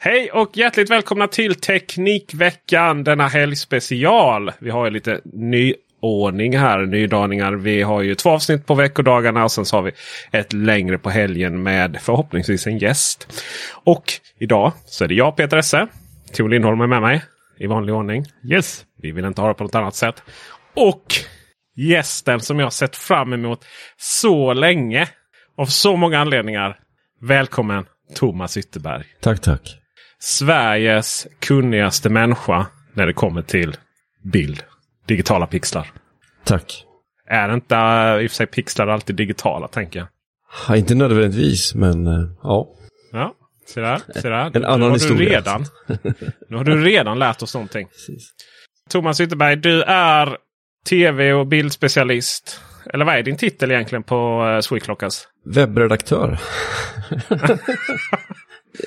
Hej och hjärtligt välkomna till Teknikveckan denna helgspecial. Vi har ju lite nyordning här, nydaningar. Vi har ju två avsnitt på veckodagarna och sen så har vi ett längre på helgen med förhoppningsvis en gäst. Och idag så är det jag Peter Esse. Tor Lindholm är med mig i vanlig ordning. Yes. Vi vill inte ha det på något annat sätt. Och gästen som jag har sett fram emot så länge. Av så många anledningar. Välkommen Thomas Ytterberg. Tack, tack. Sveriges kunnigaste människa när det kommer till bild. Digitala pixlar. Tack. Är inte i och för sig pixlar alltid digitala tänker jag? Ja, inte nödvändigtvis, men uh, ja. Ja, se där. Se där. En annan nu har historia. Du redan, nu har du redan lärt oss någonting. Precis. Thomas Ytterberg, du är tv och bildspecialist. Eller vad är din titel egentligen på uh, Webbredaktör.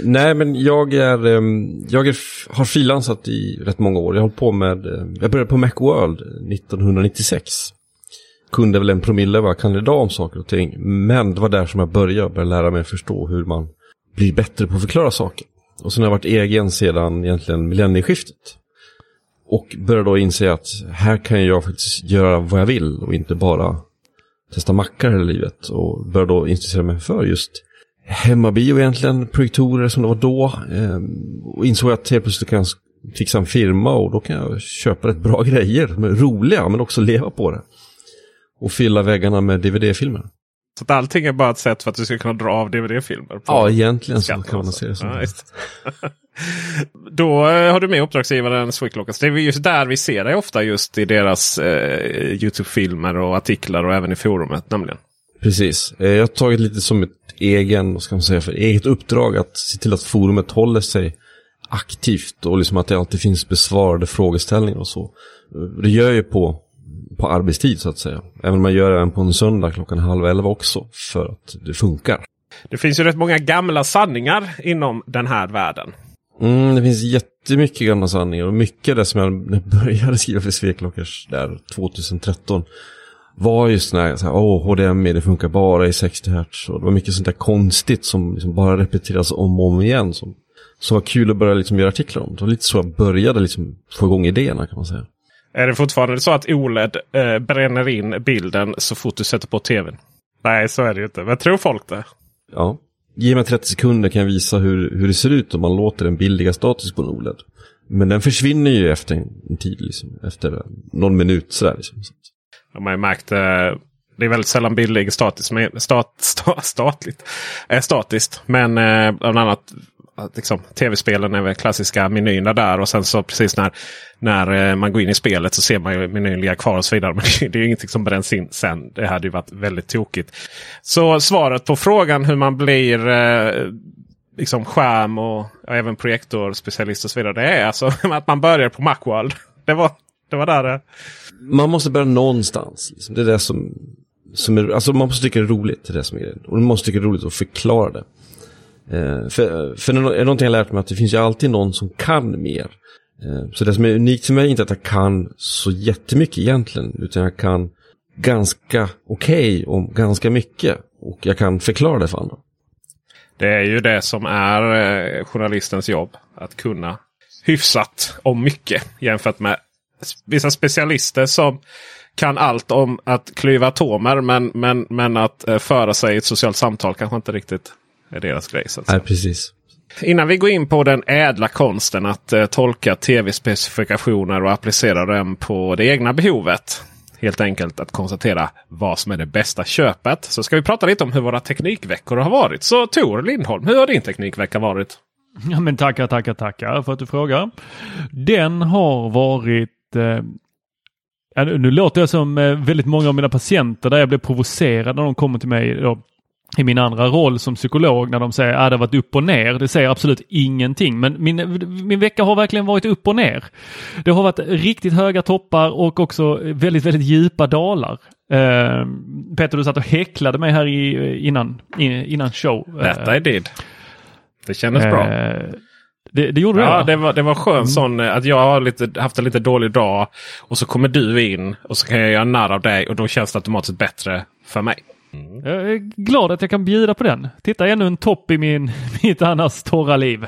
Nej, men jag är, ehm, jag är, har frilansat i rätt många år. Jag har på med, eh, jag började på Macworld 1996. Kunde väl en promille vad jag kan idag om saker och ting. Men det var där som jag började, började lära mig förstå hur man blir bättre på att förklara saker. Och sen har jag varit egen sedan egentligen millennieskiftet. Och började då inse att här kan jag faktiskt göra vad jag vill och inte bara testa mackar hela livet. Och började då intressera mig för just hemmabio egentligen, projektorer som det var då. Ehm, och insåg att helt plötsligt kan jag fixa en firma och då kan jag köpa rätt bra grejer. som är Roliga men också leva på det. Och fylla väggarna med DVD-filmer. Så att allting är bara ett sätt för att du ska kunna dra av DVD-filmer? Ja, egentligen så kan man se det som. Ja. Då eh, har du med uppdragsgivaren Sweetlockas. Det är just där vi ser dig ofta just i deras eh, Youtube-filmer och artiklar och även i forumet nämligen. Precis. Eh, Jag har tagit lite som ett egen, vad ska man säga, för eget uppdrag att se till att forumet håller sig aktivt och liksom att det alltid finns besvarade frågeställningar och så. Eh, Det gör ju på, på arbetstid så att säga. Även om man gör det även på en söndag klockan halv elva också för att det funkar. Det finns ju rätt många gamla sanningar inom den här världen. Mm, det finns jättemycket gamla sanningar och mycket det som jag började skriva för Sveklockers där 2013 var just när så här, åh, HDMI det funkar bara i 60 Hz och det var mycket sånt där konstigt som liksom bara repeteras om och om igen som, som var kul att börja liksom göra artiklar om. Det var lite så jag började liksom få igång idéerna kan man säga. Är det fortfarande så att OLED eh, bränner in bilden så fort du sätter på tvn? Nej, så är det ju inte. Men tror folk det? Ja. Ge mig 30 sekunder kan jag visa hur, hur det ser ut om man låter den bild ligga statisk på en OLED. Men den försvinner ju efter en, tid, liksom, efter någon minut sådär. Liksom. Så. De har märkt. Eh, det är väldigt sällan statiskt. Men, stat, sta, statligt. Eh, statiskt. Men eh, bland annat liksom, Tv-spelen är väl klassiska menyerna där och sen så precis när, när eh, man går in i spelet så ser man ju menyn ligga kvar och så vidare. Men det är ju ingenting som bränns in sen. Det hade ju varit väldigt tokigt. Så svaret på frågan hur man blir eh, liksom skärm och ja, även projektorspecialist och så vidare. Det är alltså att man börjar på Macworld. Det var, det var där det... Man måste börja någonstans. Liksom. Det är det som, som är, alltså man måste tycka det är roligt. Det är det som är grejen. Och man måste tycka det är roligt att förklara det. Eh, för för är någonting jag lärt mig att det finns ju alltid någon som kan mer. Eh, så det som är unikt för mig är inte att jag kan så jättemycket egentligen. Utan jag kan ganska okej okay om ganska mycket. Och jag kan förklara det för andra. Det är ju det som är eh, journalistens jobb. Att kunna hyfsat om mycket jämfört med vissa specialister som kan allt om att klyva atomer. Men, men, men att föra sig i ett socialt samtal kanske inte riktigt är deras grej. Så Nej, precis. Innan vi går in på den ädla konsten att eh, tolka tv-specifikationer och applicera dem på det egna behovet. Helt enkelt att konstatera vad som är det bästa köpet. Så ska vi prata lite om hur våra teknikveckor har varit. Så Tor Lindholm, hur har din teknikvecka varit? Ja, men tackar, tackar, tackar för att du frågar. Den har varit eh, nu låter jag som eh, väldigt många av mina patienter där jag blir provocerad när de kommer till mig då, i min andra roll som psykolog när de säger att ah, det har varit upp och ner. Det säger absolut ingenting. Men min, min vecka har verkligen varit upp och ner. Det har varit riktigt höga toppar och också väldigt, väldigt djupa dalar. Uh, Peter, du satt och häcklade mig här i, innan, innan show. Detta är did. Det kändes uh, bra. Det, det, gjorde ja, det? det var, det var skönt mm. sån att jag har lite, haft en lite dålig dag. Och så kommer du in och så kan jag göra narr av dig och då känns det automatiskt bättre för mig. Mm. Jag är glad att jag kan bjuda på den. Titta ännu en topp i min, mitt annars torra liv.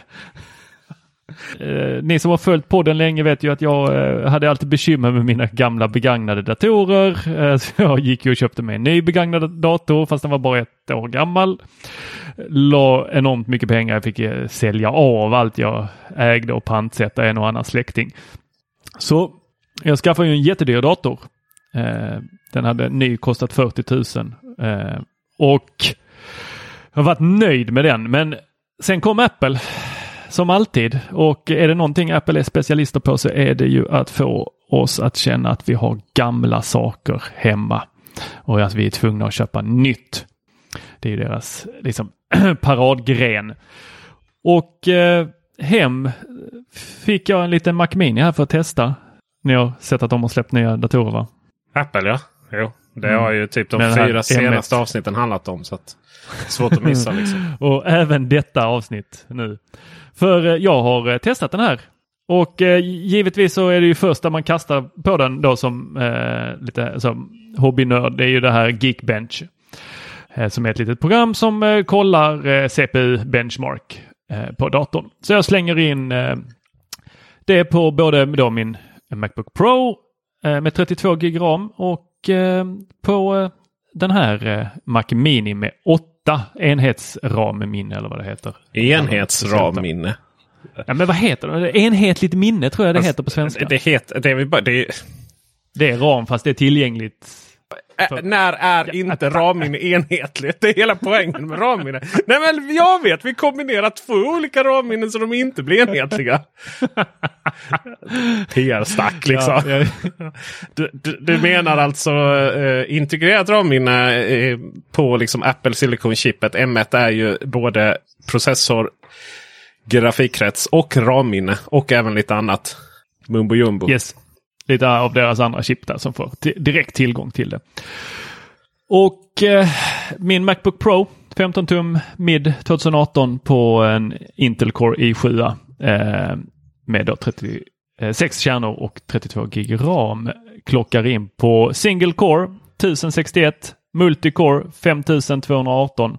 Eh, ni som har följt podden länge vet ju att jag eh, hade alltid bekymmer med mina gamla begagnade datorer. Eh, så jag gick ju och köpte mig en ny begagnad dator fast den var bara ett år gammal. La enormt mycket pengar. Jag fick eh, sälja av allt jag ägde och pantsätta en och annan släkting. Så jag skaffade ju en jättedyr dator. Eh, den hade ny kostat 40 000 Eh, och jag har varit nöjd med den. Men sen kom Apple som alltid. Och är det någonting Apple är specialister på så är det ju att få oss att känna att vi har gamla saker hemma och att vi är tvungna att köpa nytt. Det är deras liksom, paradgren. Och eh, hem fick jag en liten Mac Mini här för att testa. Ni har sett att de har släppt nya datorer va? Apple ja. Jo. Det har ju typ de fyra senaste avsnitten handlat om. så att Svårt att missa liksom. och även detta avsnitt nu. För eh, jag har eh, testat den här. Och eh, givetvis så är det ju första man kastar på den då som eh, lite som hobbynörd. Det är ju det här Geekbench. Eh, som är ett litet program som eh, kollar CPU benchmark på datorn. Så jag slänger in det på både då min Macbook Pro med 32 gig ram och Eh, på eh, den här eh, Mac Mini med åtta enhetsramminne eller vad det heter. Enhetsramminne. Ja, men vad heter det? Enhetligt minne tror jag det alltså, heter på svenska. Det, heter, det, är, det, det är ram fast det är tillgängligt Ä när är inte ramminne enhetligt? Det är hela poängen med ramminne. Nej men jag vet, vi kombinerar två olika ramminnen så de inte blir enhetliga. PR-stack liksom. Ja, ja. Du, du, du, menar alltså uh, integrerat ramminne uh, på liksom Apple Silicon-chippet. M1 är ju både processor, grafikkrets och ramminne och även lite annat. Mumbo jumbo. Yes lite av deras andra chip där som får direkt tillgång till det. Och eh, min Macbook Pro 15 tum mid 2018 på en Intel Core i7 eh, med då 36 eh, kärnor och 32 gig ram. Klockar in på Single Core 1061, Multicore 5218.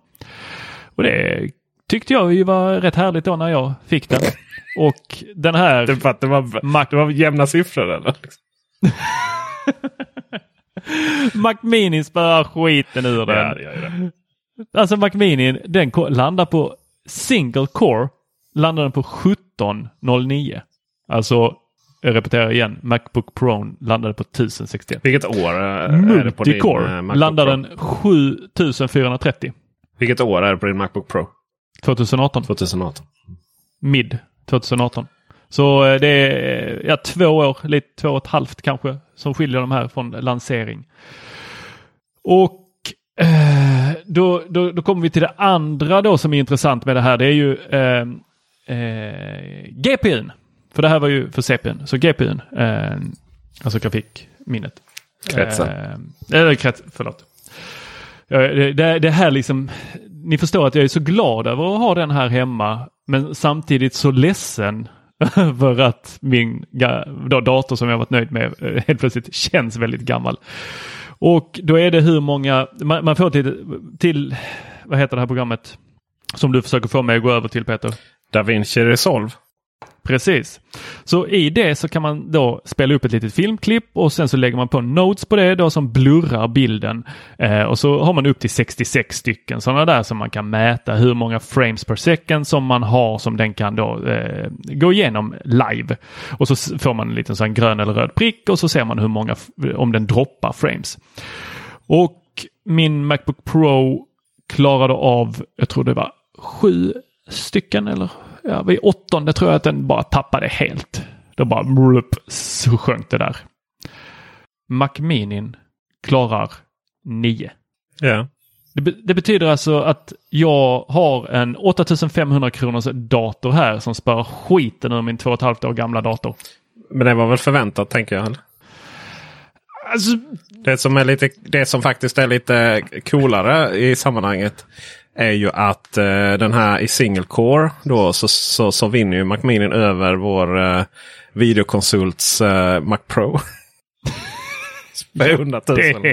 Och det tyckte jag ju var rätt härligt då när jag fick den. Och den här... Det var, det var, Mac, det var jämna siffror eller? Mac Mini spöar skiten ur den. Ja, det det. Alltså Mac Mini, den landar på single core. Landar den på 1709. Alltså, jag repeterar igen. Macbook Pro landade på 1061. Vilket år är det på din Macbook landar den 7430. Vilket år är det på din Macbook Pro? 2018. 2018. mid 2018. Så eh, det är ja, två år, lite två och ett halvt kanske, som skiljer de här från lansering. Och eh, då, då, då kommer vi till det andra då som är intressant med det här. Det är ju eh, eh, GPUn. För det här var ju för CPUn. Så GPUn, eh, alltså grafikminnet. Kretsen. Eh, eller krets, förlåt. Det, det, det här liksom, ni förstår att jag är så glad över att ha den här hemma. Men samtidigt så ledsen över att min då, dator som jag varit nöjd med eh, helt plötsligt känns väldigt gammal. Och då är det hur många, man, man får till, till, vad heter det här programmet? Som du försöker få mig att gå över till Peter. Da Vinci Resolve. Precis. Så i det så kan man då spela upp ett litet filmklipp och sen så lägger man på notes på det då som blurrar bilden. Eh, och så har man upp till 66 stycken sådana där som man kan mäta hur många frames per second som man har som den kan då eh, gå igenom live. Och så får man en liten sån grön eller röd prick och så ser man hur många, om den droppar frames. Och min Macbook Pro klarade av, jag tror det var sju stycken eller ja, vid åttonde tror jag att den bara tappade helt. Då bara blup, så sjönk det där. Mac Minin klarar nio. Ja. Det, be- det betyder alltså att jag har en 8500 kronors dator här som spär skiten ur min två och ett halvt år gamla dator. Men det var väl förväntat tänker jag. Alltså, Det som, är lite, det som faktiskt är lite coolare i sammanhanget är ju att eh, den här i single core då så, så, så vinner ju Macminin över vår eh, videokonsults eh, Mac Pro. 100 000. Det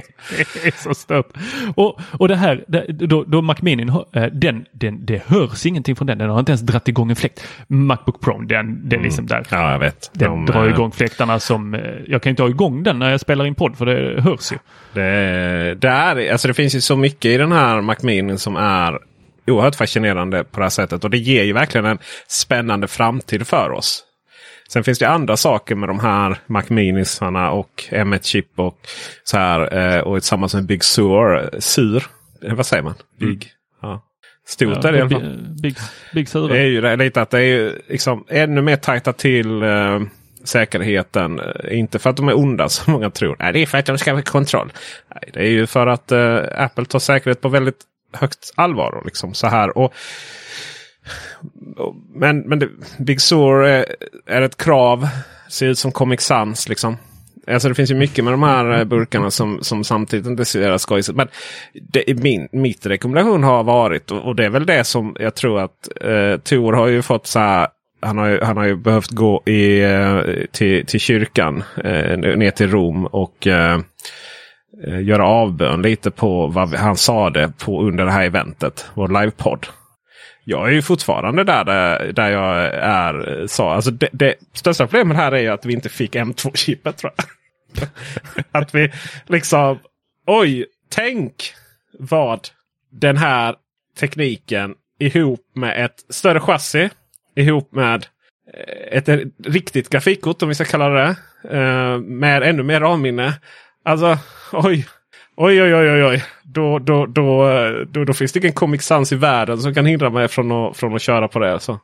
är så stört. Och, och det här, då, då Mac Mini, eh, den, den, det hörs ingenting från den. Den har inte ens dratt igång en fläkt. Macbook Pro, den, den liksom där. Ja, jag vet. Den De, drar eh, igång fläktarna som... eh, Jag kan inte ha igång den när jag spelar in podd för det hörs ju. Det, det, är, alltså det finns ju så mycket i den här Mac Mini som är oerhört fascinerande på det här sättet. Och det ger ju verkligen en spännande framtid för oss. Sen finns det andra saker med de här Mac Minisarna och M1-chip och så här. eh, Och tillsammans med Big Sur. Sur? Eh, Vad säger man? Big? Ja. Stort är det i alla fall. Big, big Sura. Det är ju lite att det är ju liksom ännu mer tajtat till eh, säkerheten. Eh, Inte för att de är onda som många tror. Nej, det är för att de ska ha kontroll. Nej, det är ju för att eh, Apple tar säkerhet på väldigt högt allvar. Och liksom så här. Och, men men det, Big Sur är, är ett krav. Ser ut som Comic Sans liksom. Alltså det finns ju mycket med de här eh, burkarna som, som samtidigt inte ser skojigt Men det, min, mitt rekommendation har varit, och, och det är väl det som jag tror att eh, Tor har ju fått så här. Han har, ju, han har ju behövt gå i, eh, till, till kyrkan eh, ner till Rom och eh, eh, göra avbön lite på vad han sa det på under det här eventet. Vår livepodd. Jag är ju fortfarande där, där, jag är. Så, alltså det, det största problemet här är ju att vi inte fick M2-chippet tror jag. att vi liksom, oj, tänk vad den här tekniken ihop med ett större chassi. Ihop med eh, ett, riktigt grafikkort om vi ska kalla det. Eh, med ännu mer ramminne. Alltså, oj. Oj, oj, oj, oj, oj. Då, då, då, då, då finns det ingen Comic Sans i världen som kan hindra mig från att, från att köra på det. Så.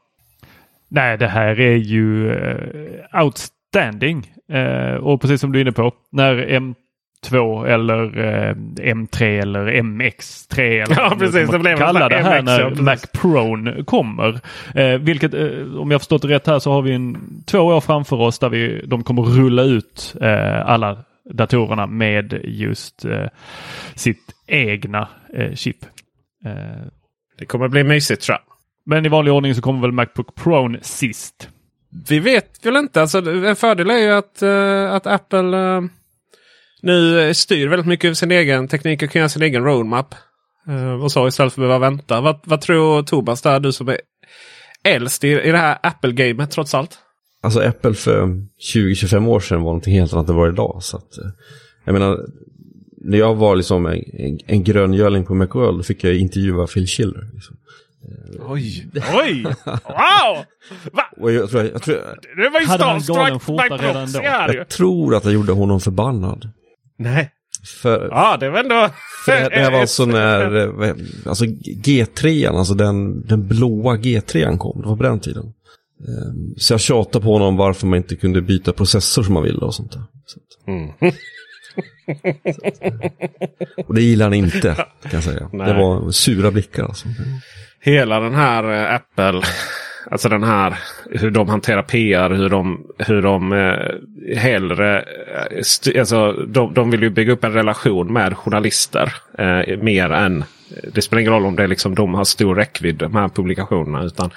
Nej, det här är ju eh, outstanding. Eh, och precis som du är inne på, när M2 eller eh, M3 eller MX3 eller Ja, vad precis. Det blev kalla det här MX, ja, när precis. Mac Pro kommer. Vilket, om jag förstått det rätt här så har vi en, två år framför oss där vi, de kommer rulla ut alla datorerna med just eh, sitt egna eh, chip. Eh, Det kommer bli mysigt tror jag. men i vanlig ordning så kommer väl Macbook Pro sist. Vi vet väl inte. Alltså, en fördel är ju att, eh, att Apple eh, nu styr väldigt mycket över sin egen teknik och kan göra sin egen roadmap. Eh, och så istället för att behöva vänta. Vad, vad tror där? Du som är äldst i, i det här Apple-gamet trots allt. Alltså Apple för 20-25 år sedan var någonting helt annat än vad det är idag. Så att, eh, jag menar, när jag var liksom en, en, en gröngöling på Macworld fick jag intervjua Phil Schiller. Liksom. Oj! Oj! Wow! Va? Och jag, tror, jag, tror, Det var ju starstruck jag tror att jag gjorde honom förbannad. Nej. För, Ja, det var ändå... för det, var alltså när eh, alltså G3, alltså den, den blåa G3 kom. Det var på den tiden. Ehm, Så jag tjatade på honom varför man inte kunde byta processor som man ville och sånt där. Så Mm. och det gillar han inte, kan jag säga. Nej. Det var sura blickar alltså. Hela den här eh, Apple, alltså den här hur de hanterar PR, hur de, hur de eh, hellre, eh, alltså de, de vill ju bygga upp en relation med journalister eh, mer än, det spelar ingen roll om det liksom de har stor räckvidd de här publikationerna. utan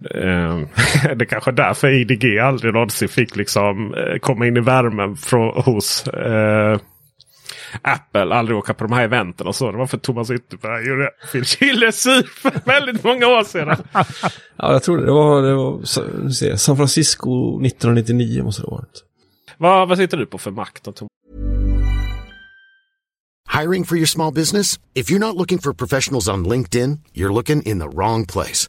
det är kanske är därför IDG aldrig någonsin fick liksom eh, komma in i värmen från, hos eh, Apple aldrig åka på de här eventen och så. Det var för Thomas Ytterberg gjorde Phil Schiller sur för väldigt många år sedan. Ja, jag tror det. Det var, det var jag, San Francisco 1999 måste det ha varit. vad, vad sitter du på för makt då Thomas? Hiring for your small business? If you're not looking for professionals on LinkedIn, you're looking in the wrong place.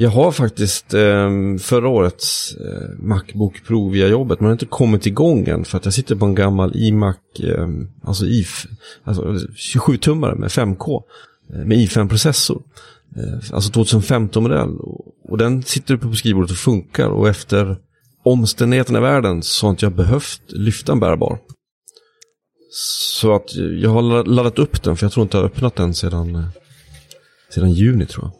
Jag har faktiskt eh, förra årets eh, Macbook Pro via jobbet, men jag har inte kommit igång än för att jag sitter på en gammal iMac, ehm, alltså alltså eh, eh, alltså, if, alltså 27-tummare med 5K, eh, med i5-processor. Eh, alltså 2015-modell. Och, och den sitter uppe på skrivbordet och funkar och efter omständigheterna i världen så har inte jag behövt lyfta en bärbar. Så att jag har laddat upp den, för jag tror inte jag har öppnat den sedan, eh, sedan juni tror jag.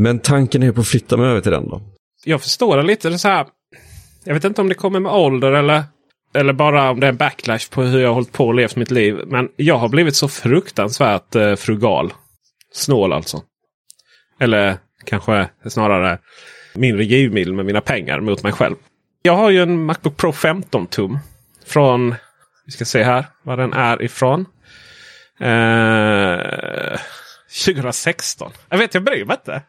Men tanken är på att flytta mig över till den då. Jag förstår det lite så här. Jag vet inte om det kommer med ålder eller, eller bara om det är en backlash på hur jag har hållit på och levt mitt liv. Men jag har blivit så fruktansvärt eh, frugal. Snål alltså. Eller kanske snarare mindre givmild med mina pengar mot mig själv. Jag har ju en Macbook Pro 15 tum. Från, vi ska se här var den är ifrån. Eh, 2016. Jag vet, jag bryr mig inte.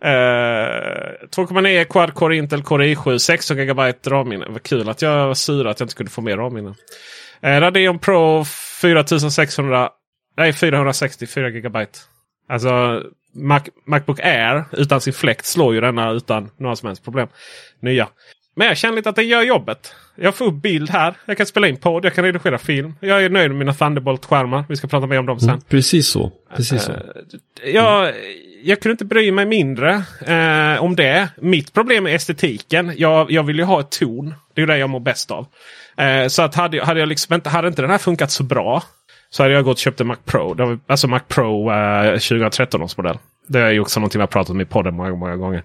Eh, 2,9 Quad Core Intel Core i7 16 GB RAM-minne. Vad kul att jag var sur att jag inte kunde få mer RAM-minne. Eh, Radeon Pro 4600. Nej 464 GB. Alltså Mac, Macbook Air utan sin fläkt slår ju denna utan några som helst problem. Nya. Men jag känner lite att det gör jobbet. Jag får upp bild här. Jag kan spela in podd. Jag kan redigera film. Jag är nöjd med mina Thunderbolt-skärmar. Vi ska prata mer om dem sen. Mm, precis så. Precis så. Jag, jag kunde inte bry mig mindre eh, om det. Mitt problem är estetiken. Jag, jag vill ju ha ett ton. Det är det jag mår bäst av. Eh, så att hade, hade, jag liksom inte, hade inte den här funkat så bra. Så hade jag gått och köpt en Mac Pro. Alltså Mac Pro eh, 2013 års modell. Det är ju också någonting jag pratat om i podden många, många gånger.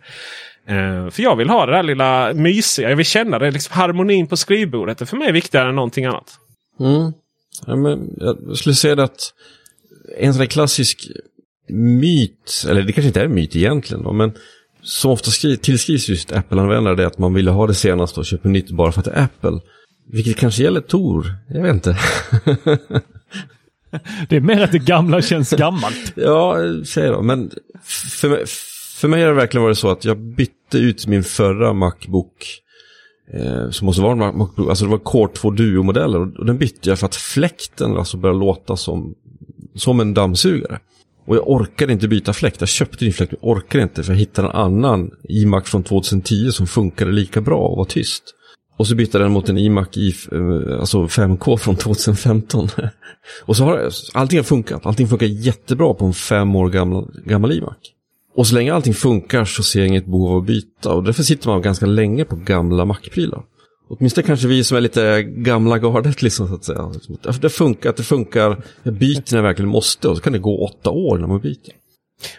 Eh, för jag vill ha det där lilla mysiga. Jag vill känna det. Liksom harmonin på skrivbordet är för mig viktigare än någonting annat. Mm. Ja, men jag skulle säga att en sån här klassisk myt, eller det kanske inte är en myt egentligen då, men som ofta skri- tillskrivs just Apple-användare det är att man ville ha det senaste och köpa nytt bara för att det är Apple. Vilket kanske gäller Tor, jag vet inte. Det är mer att det gamla känns gammalt. ja, säg då, men för mig, för mig har det verkligen varit så att jag bytte ut min förra Macbook eh, som måste vara en Mac- Macbook, alltså det var Core 2 Duo-modeller och och den bytte jag för att fläkten alltså började låta som, som en dammsugare. Och jag orkade inte byta fläkt, jag köpte din fläkt, men jag orkade inte för jag hittade en annan iMac från 2010 som funkade lika bra och var tyst. Och så bytte den mot en iMac i eh, alltså 5K från 2015. och så har allting har funkat. Allting funkar jättebra på en fem år gammal, gammal iMac. Och så länge allting funkar så ser jag inget behov av att byta. Och därför sitter man ganska länge på gamla Mac-prylar. Åtminstone kanske vi som är lite gamla gardet liksom så att säga. Det funkar, det funkar. Jag byter när jag verkligen måste och så kan det gå åtta år när man byter.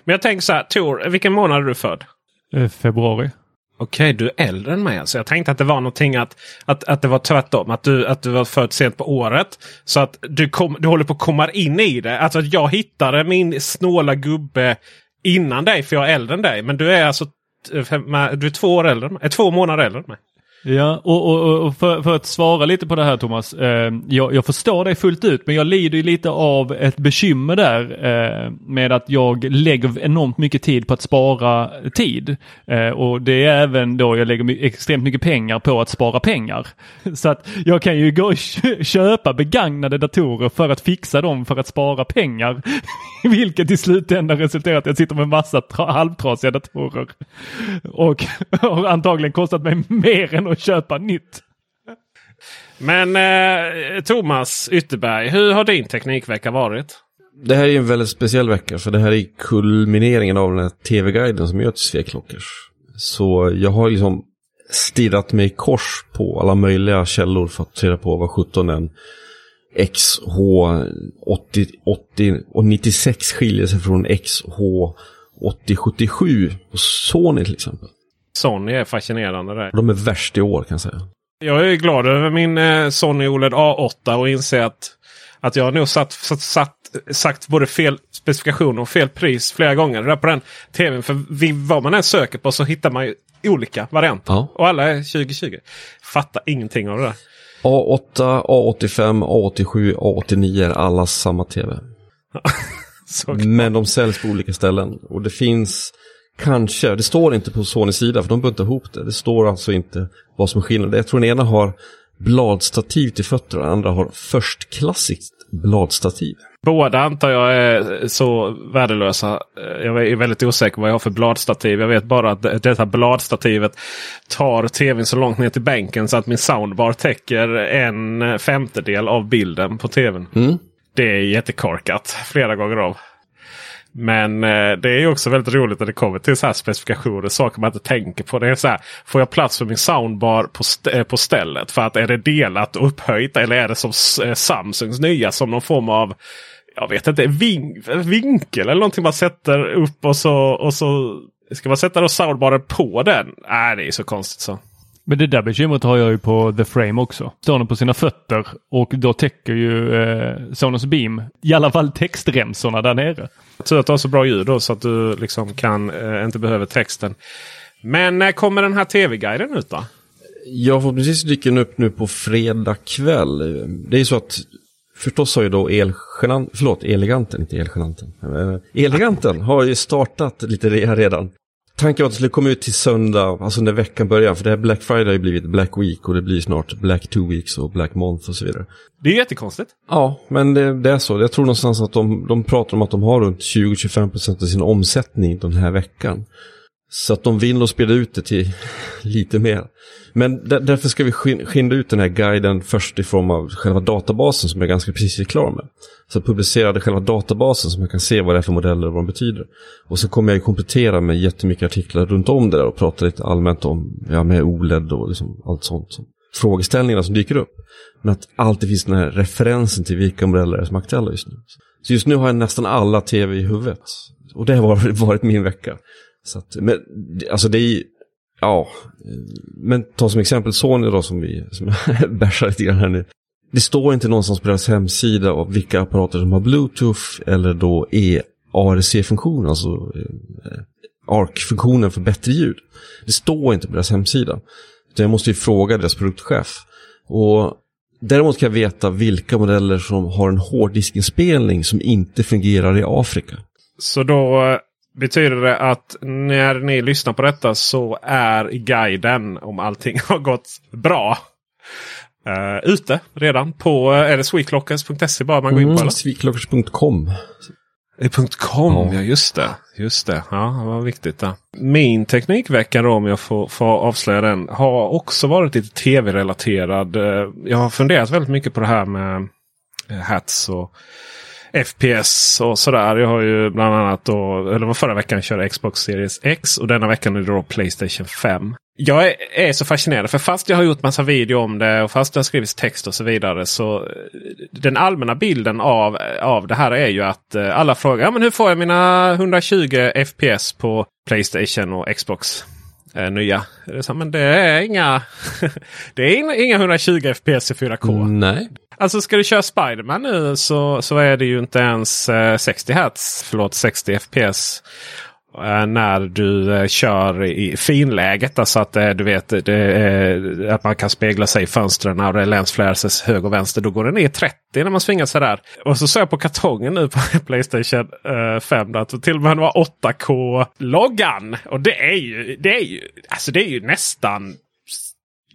Men jag tänker så här, Tor, vilken månad är du född? Eh, februari. Okej, du är äldre än mig. Alltså jag tänkte att det var någonting att, att, att det var tvärtom. Att du, att du var född sent på året. Så att du, kom, du håller på att komma in i det. Alltså att jag hittade min snåla gubbe innan dig för jag är äldre än dig. Men du är alltså du är två år äldre mig. Två månader äldre än mig. Ja, och, och, och för, för, att svara lite på det här Thomas. Eh, jag, jag, förstår dig fullt ut men jag lider ju lite av ett bekymmer där eh, med att jag lägger enormt mycket tid på att spara tid. Eh, och det är även då jag lägger extremt mycket pengar på att spara pengar. Så att jag kan ju gå och köpa begagnade datorer för att fixa dem för att spara pengar. Vilket i slutändan resulterar i att jag sitter med massa halvtrasiga datorer. Och har antagligen kostat mig mer än att köpa nytt. Men eh, Thomas Ytterberg, hur har din teknikvecka varit? Det här är en väldigt speciell vecka för det här är kulmineringen av den här tv-guiden som gör till Sveklockers. Så jag har liksom stirrat mig i kors på alla möjliga källor för att ta reda på vad 17 en XH 80, 80 och 96 skiljer sig från XH 8077 på Sony till exempel. Sony är fascinerande där. De är värst i år kan jag säga. Jag är glad över min eh, Sony OLED A8 och inser att, att jag har nog satt, satt, satt, sagt både fel specifikation och fel pris flera gånger där på den tvn. För vi, vad man än söker på så hittar man ju olika varianter. Ja. Och alla är 2020. Fattar ingenting av det där. A8, A85, A87, A89 är alla samma tv. Men de säljs på olika ställen. Och det finns kanske, det står inte på Sonys sida för de buntar ihop det. Det står alltså inte vad som är skillnaden. Jag tror den ena har bladstativ till fötter och den andra har förstklassigt bladstativ. Båda antar jag är så värdelösa. Jag är väldigt osäker vad jag har för bladstativ. Jag vet bara att detta bladstativet tar tvn så långt ner till bänken så att min soundbar täcker en femtedel av bilden på tvn. Mm. Det är jättekorkat flera gånger av. Men eh, det är också väldigt roligt när det kommer till så här specifikationer. Saker man inte tänker på. Det är så här, Får jag plats för min soundbar på, st eh, på stället? För att är det delat och upphöjt eller är det som eh, Samsungs nya som någon form av jag vet inte, vin vinkel eller någonting man sätter upp och så, och så ska man sätta då soundbaren på den. Nej, det är så konstigt så. Men det där bekymret har jag ju på The Frame också. Står den på sina fötter och då täcker ju eh, Sonos Beam i alla fall textremsorna där nere. Tur att du har så bra ljud då så att du liksom kan eh, inte behöver texten. Men när kommer den här tv-guiden ut då? Ja, förhoppningsvis dyker den upp nu på fredag kväll. Det är så att förstås har ju då Elgenant, förlåt, Eleganten, inte Elgenanten. Eh, Eleganten har ju startat lite redan. Tanken var att det skulle komma ut till söndag, alltså när veckan börjar. För det här Black Friday har ju blivit Black Week och det blir snart Black Two Weeks och Black Month och så vidare. Det är jättekonstigt. Ja, men det, det är så. Jag tror någonstans att de, de pratar om att de har runt 20-25% av sin omsättning den här veckan. Så att de vill nog spela ut det till lite mer. Men därför ska vi skynda ut den här guiden först i form av själva databasen som jag ganska precis är klar med. Så publicerade själva databasen så man kan se vad det är för modeller och vad de betyder. Och så kommer jag ju komplettera med jättemycket artiklar runt om det där och prata lite allmänt om ja, med OLED och liksom allt sånt. Frågeställningarna som dyker upp. Men att alltid finns den här referensen till vilka modeller som är aktuella just nu. Så just nu har jag nästan alla tv i huvudet. Och det har varit min vecka. Så att, men alltså det är ja, men ta som exempel Sony då som vi som bärsar lite grann här nu. Det står inte någonstans på deras hemsida av vilka apparater som har Bluetooth eller då ARC-funktion, alltså eh, ARC-funktionen för bättre ljud. Det står inte på deras hemsida. Jag måste ju fråga deras produktchef. Och däremot kan jag veta vilka modeller som har en hårddiskinspelning som inte fungerar i Afrika. Så då eh, Betyder det att när ni lyssnar på detta så är guiden om allting har gått bra uh, ute redan på uh, är det sweetlockers.se bara man går in på? Mm, Sweetlockers.com .com, ja. just det. Just det, ja det var viktigt. Ja. Min Teknikvecka då, om jag får, får avslöja den, har också varit lite tv-relaterad. Eh, jag har funderat väldigt mycket på det här med eh, hats och FPS och sådär. Jag har ju bland annat då, eller var förra veckan körde Xbox Series X och denna veckan är det då Playstation 5. Jag är, är, så fascinerad för fast jag har gjort massa video om det och fast det har skrivits text och så vidare. Så eh, den allmänna bilden av, av det här är ju att eh, alla frågar ja, men hur får jag mina 120 FPS på Playstation och Xbox eh, nya. Men det är inga, det är inga 120 FPS i 4K. Nej. Alltså ska du köra Spiderman nu så, så är det ju inte ens eh, 60 Hz, förlåt 60 FPS. Eh, när du eh, kör i finläget. Alltså att eh, du vet det, att man kan spegla sig i fönstren och det länsfläras höger och vänster. Då går den ner 30 när man svingar sig där. Och så ser jag på kartongen nu på Playstation 5 att till och med var 8K-loggan. Och det är ju, det är ju, alltså det är ju nästan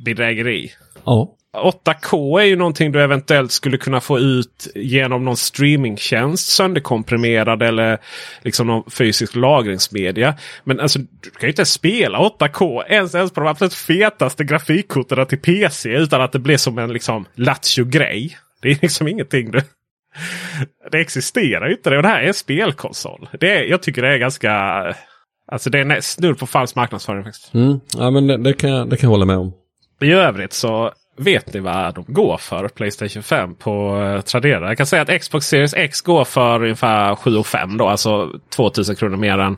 bedrägeri. Ja. 8K är ju någonting du eventuellt skulle kunna få ut genom någon streamingtjänst sönderkomprimerad eller liksom någon fysisk lagringsmedia. Men alltså du kan ju inte spela 8K ens, ens på de absolut fetaste grafikkorten till PC utan att det blir som en liksom lattjo-grej. Det är liksom ingenting du... Det existerar ju inte det och det här är en spelkonsol. Det är, jag tycker det är ganska... Alltså det är snudd på falsk marknadsföring. Faktiskt. Mm. Ja men det, det, kan det kan jag hålla med om. I övrigt så Vet ni vad de går för Playstation 5 på eh, Tradera? Jag kan säga att Xbox Series X går för ungefär 7 5 då. Alltså 2000 kronor mer än,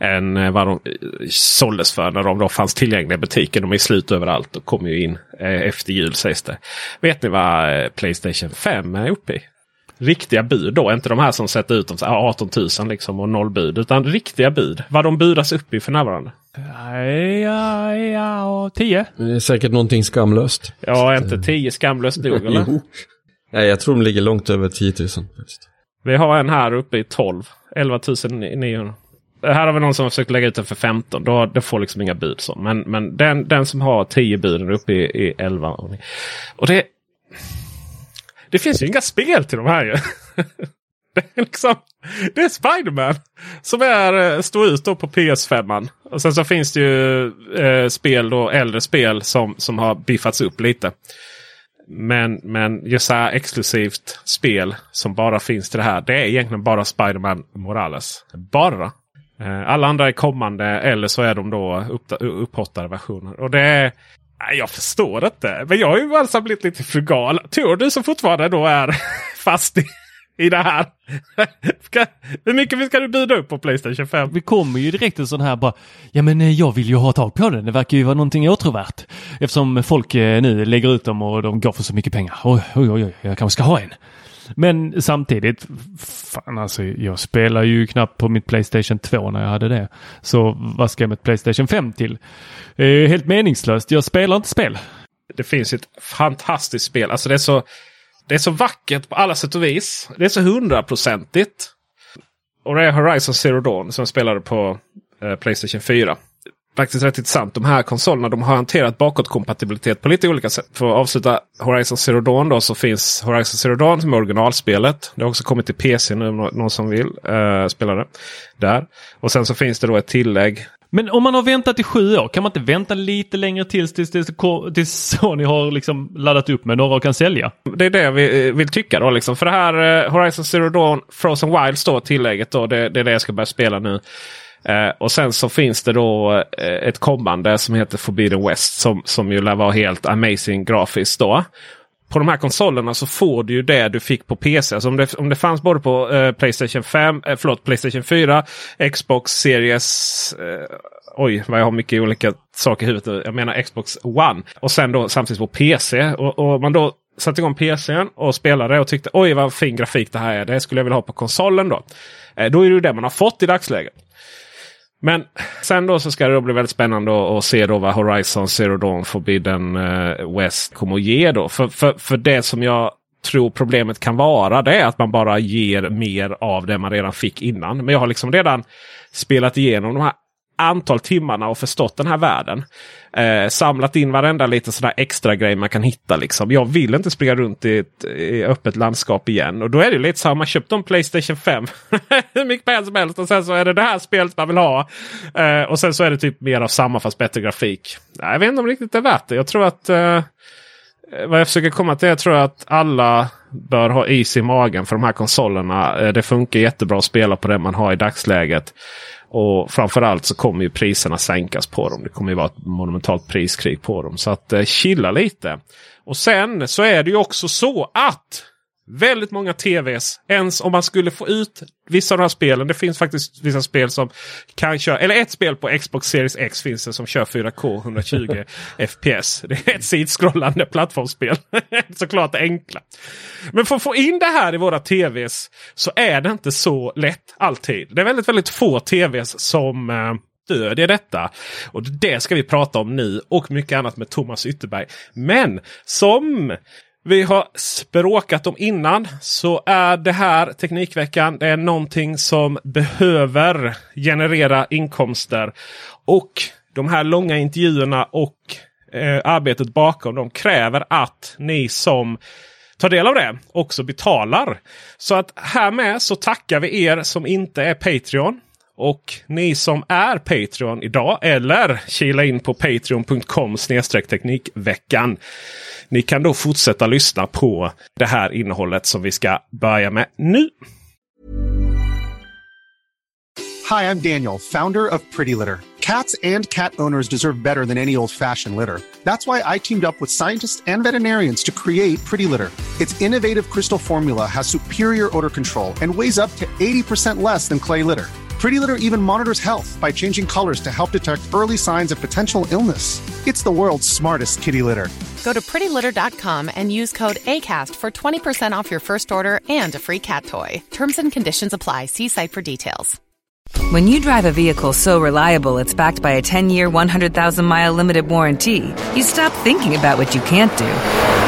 än eh, vad de eh, såldes för när de då fanns tillgängliga i butiken. De är slut överallt och kommer ju in eh, efter jul sägs det. Vet ni vad Playstation 5 är uppe i? Riktiga bud då, inte de här som sätter ut dem 18 000 liksom och noll bud. Utan riktiga bud. Vad de budas upp i för närvarande. Ja, ja, tio. Det är säkert någonting skamlöst. Ja, inte tio skamlöst dog eller? jo. Nej, jag tror de ligger långt över 10 000. Vi har en här uppe i 12. 11 900. Här har vi någon som har försökt lägga ut den för 15. Då, det får liksom inga bud. Så. Men, men den, den som har 10 bud är uppe i, i 11. Och det, det finns ju inga spel till de här ju. Det är, liksom, det är Spiderman som är, eh, står ut då på PS5. Och sen så finns det ju eh, spel då, äldre spel som, som har biffats upp lite. Men, men just så här exklusivt spel som bara finns till det här. Det är egentligen bara Spiderman Morales. Bara. Eh, alla andra är kommande eller så är de då upp, upphottade versioner. Och det är... Jag förstår inte. Men jag har ju alltså blivit lite frugal. Tror du som fortfarande då är fast i i det här. Hur mycket ska du bjuda upp på Playstation 5? Vi kommer ju direkt en sån här bara, ja men eh, jag vill ju ha tag på den. Det verkar ju vara någonting åtråvärt. Eftersom folk eh, nu lägger ut dem och de går för så mycket pengar. Oj, oj, oj, jag kanske ska ha en. Men samtidigt, fan alltså jag spelar ju knappt på mitt Playstation 2 när jag hade det. Så vad ska jag med ett Playstation 5 till? Eh, helt meningslöst, jag spelar inte spel. Det finns ett fantastiskt spel, alltså det är så det är så vackert på alla sätt och vis. Det är så hundraprocentigt. Och det är Horizon Zero Dawn som jag spelade på eh, Playstation 4. Faktiskt rätt intressant. De här konsolerna de har hanterat bakåtkompatibilitet på lite olika sätt. För att avsluta Horizon Zero Dawn då så finns Horizon Zero Dawn som är originalspelet. Det har också kommit till PC nu om någon som vill uh, spela det. Där. Och sen så finns det då ett tillägg men om man har väntat i sju år, kan man inte vänta lite längre tills, tills, tills, tills Sony har liksom laddat upp med några och kan sälja? Det är det vi vill tycka då. Liksom. För det här eh, Horizon Zero Dawn Frozen Wilds då, tillägget då, det, det är det jag ska börja spela nu. Eh, och sen så finns det då eh, ett kommande som heter Forbidden West som, som ju lär vara helt amazing grafiskt då på de här konsolerna så får du ju det du fick på PC. Alltså om, det, om det fanns både på eh, Playstation 5, eh, förlåt, Playstation 4, Xbox Series. Eh, oj, vad jag har mycket olika saker i huvudet. Jag menar Xbox One. Och sen då samtidigt på PC. Och, och man då satte igång PCn och spelade och tyckte oj vad fin grafik det här är. Det skulle jag vilja ha på konsolen då. Eh, då är det ju det man har fått i dagsläget. Men sen då så ska det bli väldigt spännande att se då vad Horizon Zero Dawn Forbidden eh, West kommer att ge. Då. För, för, för det som jag tror problemet kan vara det är att man bara ger mer av det man redan fick innan. Men jag har liksom redan spelat igenom de här antal timmarna och förstått den här världen. Eh, samlat in varenda lite sådär extra grej man kan hitta. Liksom. Jag vill inte springa runt i ett i öppet landskap igen. Och då är det lite så här, man köpt en Playstation 5. Hur mycket pengar som helst. Och sen så är det det här spelet man vill ha. Eh, och sen så är det typ mer av samma fast bättre grafik. Jag vet inte om det riktigt är värt det. Jag tror att eh, vad jag försöker komma till jag tror att alla bör ha is i magen för de här konsolerna. Eh, det funkar jättebra att spela på det man har i dagsläget. Och framförallt så kommer ju priserna sänkas på dem. Det kommer ju vara ett monumentalt priskrig på dem. Så att eh, chilla lite. Och sen så är det ju också så att väldigt många tvs. Ens om man skulle få ut vissa av de här spelen. Det finns faktiskt vissa spel som kan köra. Eller ett spel på Xbox Series X finns det som kör 4K 120 FPS. Det är ett sidskrollande plattformsspel. Såklart det enkla. Men för att få in det här i våra tvs så är det inte så lätt alltid. Det är väldigt, väldigt få tvs som eh, stödjer detta. Och det ska vi prata om nu och mycket annat med Thomas Ytterberg. Men som vi har språkat om innan så är det här Teknikveckan. Det är någonting som behöver generera inkomster. Och de här långa intervjuerna och eh, arbetet bakom dem kräver att ni som tar del av det också betalar. Så att härmed så tackar vi er som inte är Patreon. Och ni som är Patreon idag eller kila in på patreon.com teknikveckan. Ni kan då fortsätta lyssna på det här innehållet som vi ska börja med nu. Hi, I'm Daniel, founder of Pretty Litter. Cats and cat owners deserve better than any old-fashioned litter. That's why I teamed up with scientists and veterinarians to create Pretty Litter. Its innovative crystal formula has superior odor control and weighs up to 80% less than clay litter. Pretty Litter even monitors health by changing colors to help detect early signs of potential illness. It's the world's smartest kitty litter. Go to prettylitter.com and use code ACAST for 20% off your first order and a free cat toy. Terms and conditions apply. See site for details. When you drive a vehicle so reliable it's backed by a 10 year, 100,000 mile limited warranty, you stop thinking about what you can't do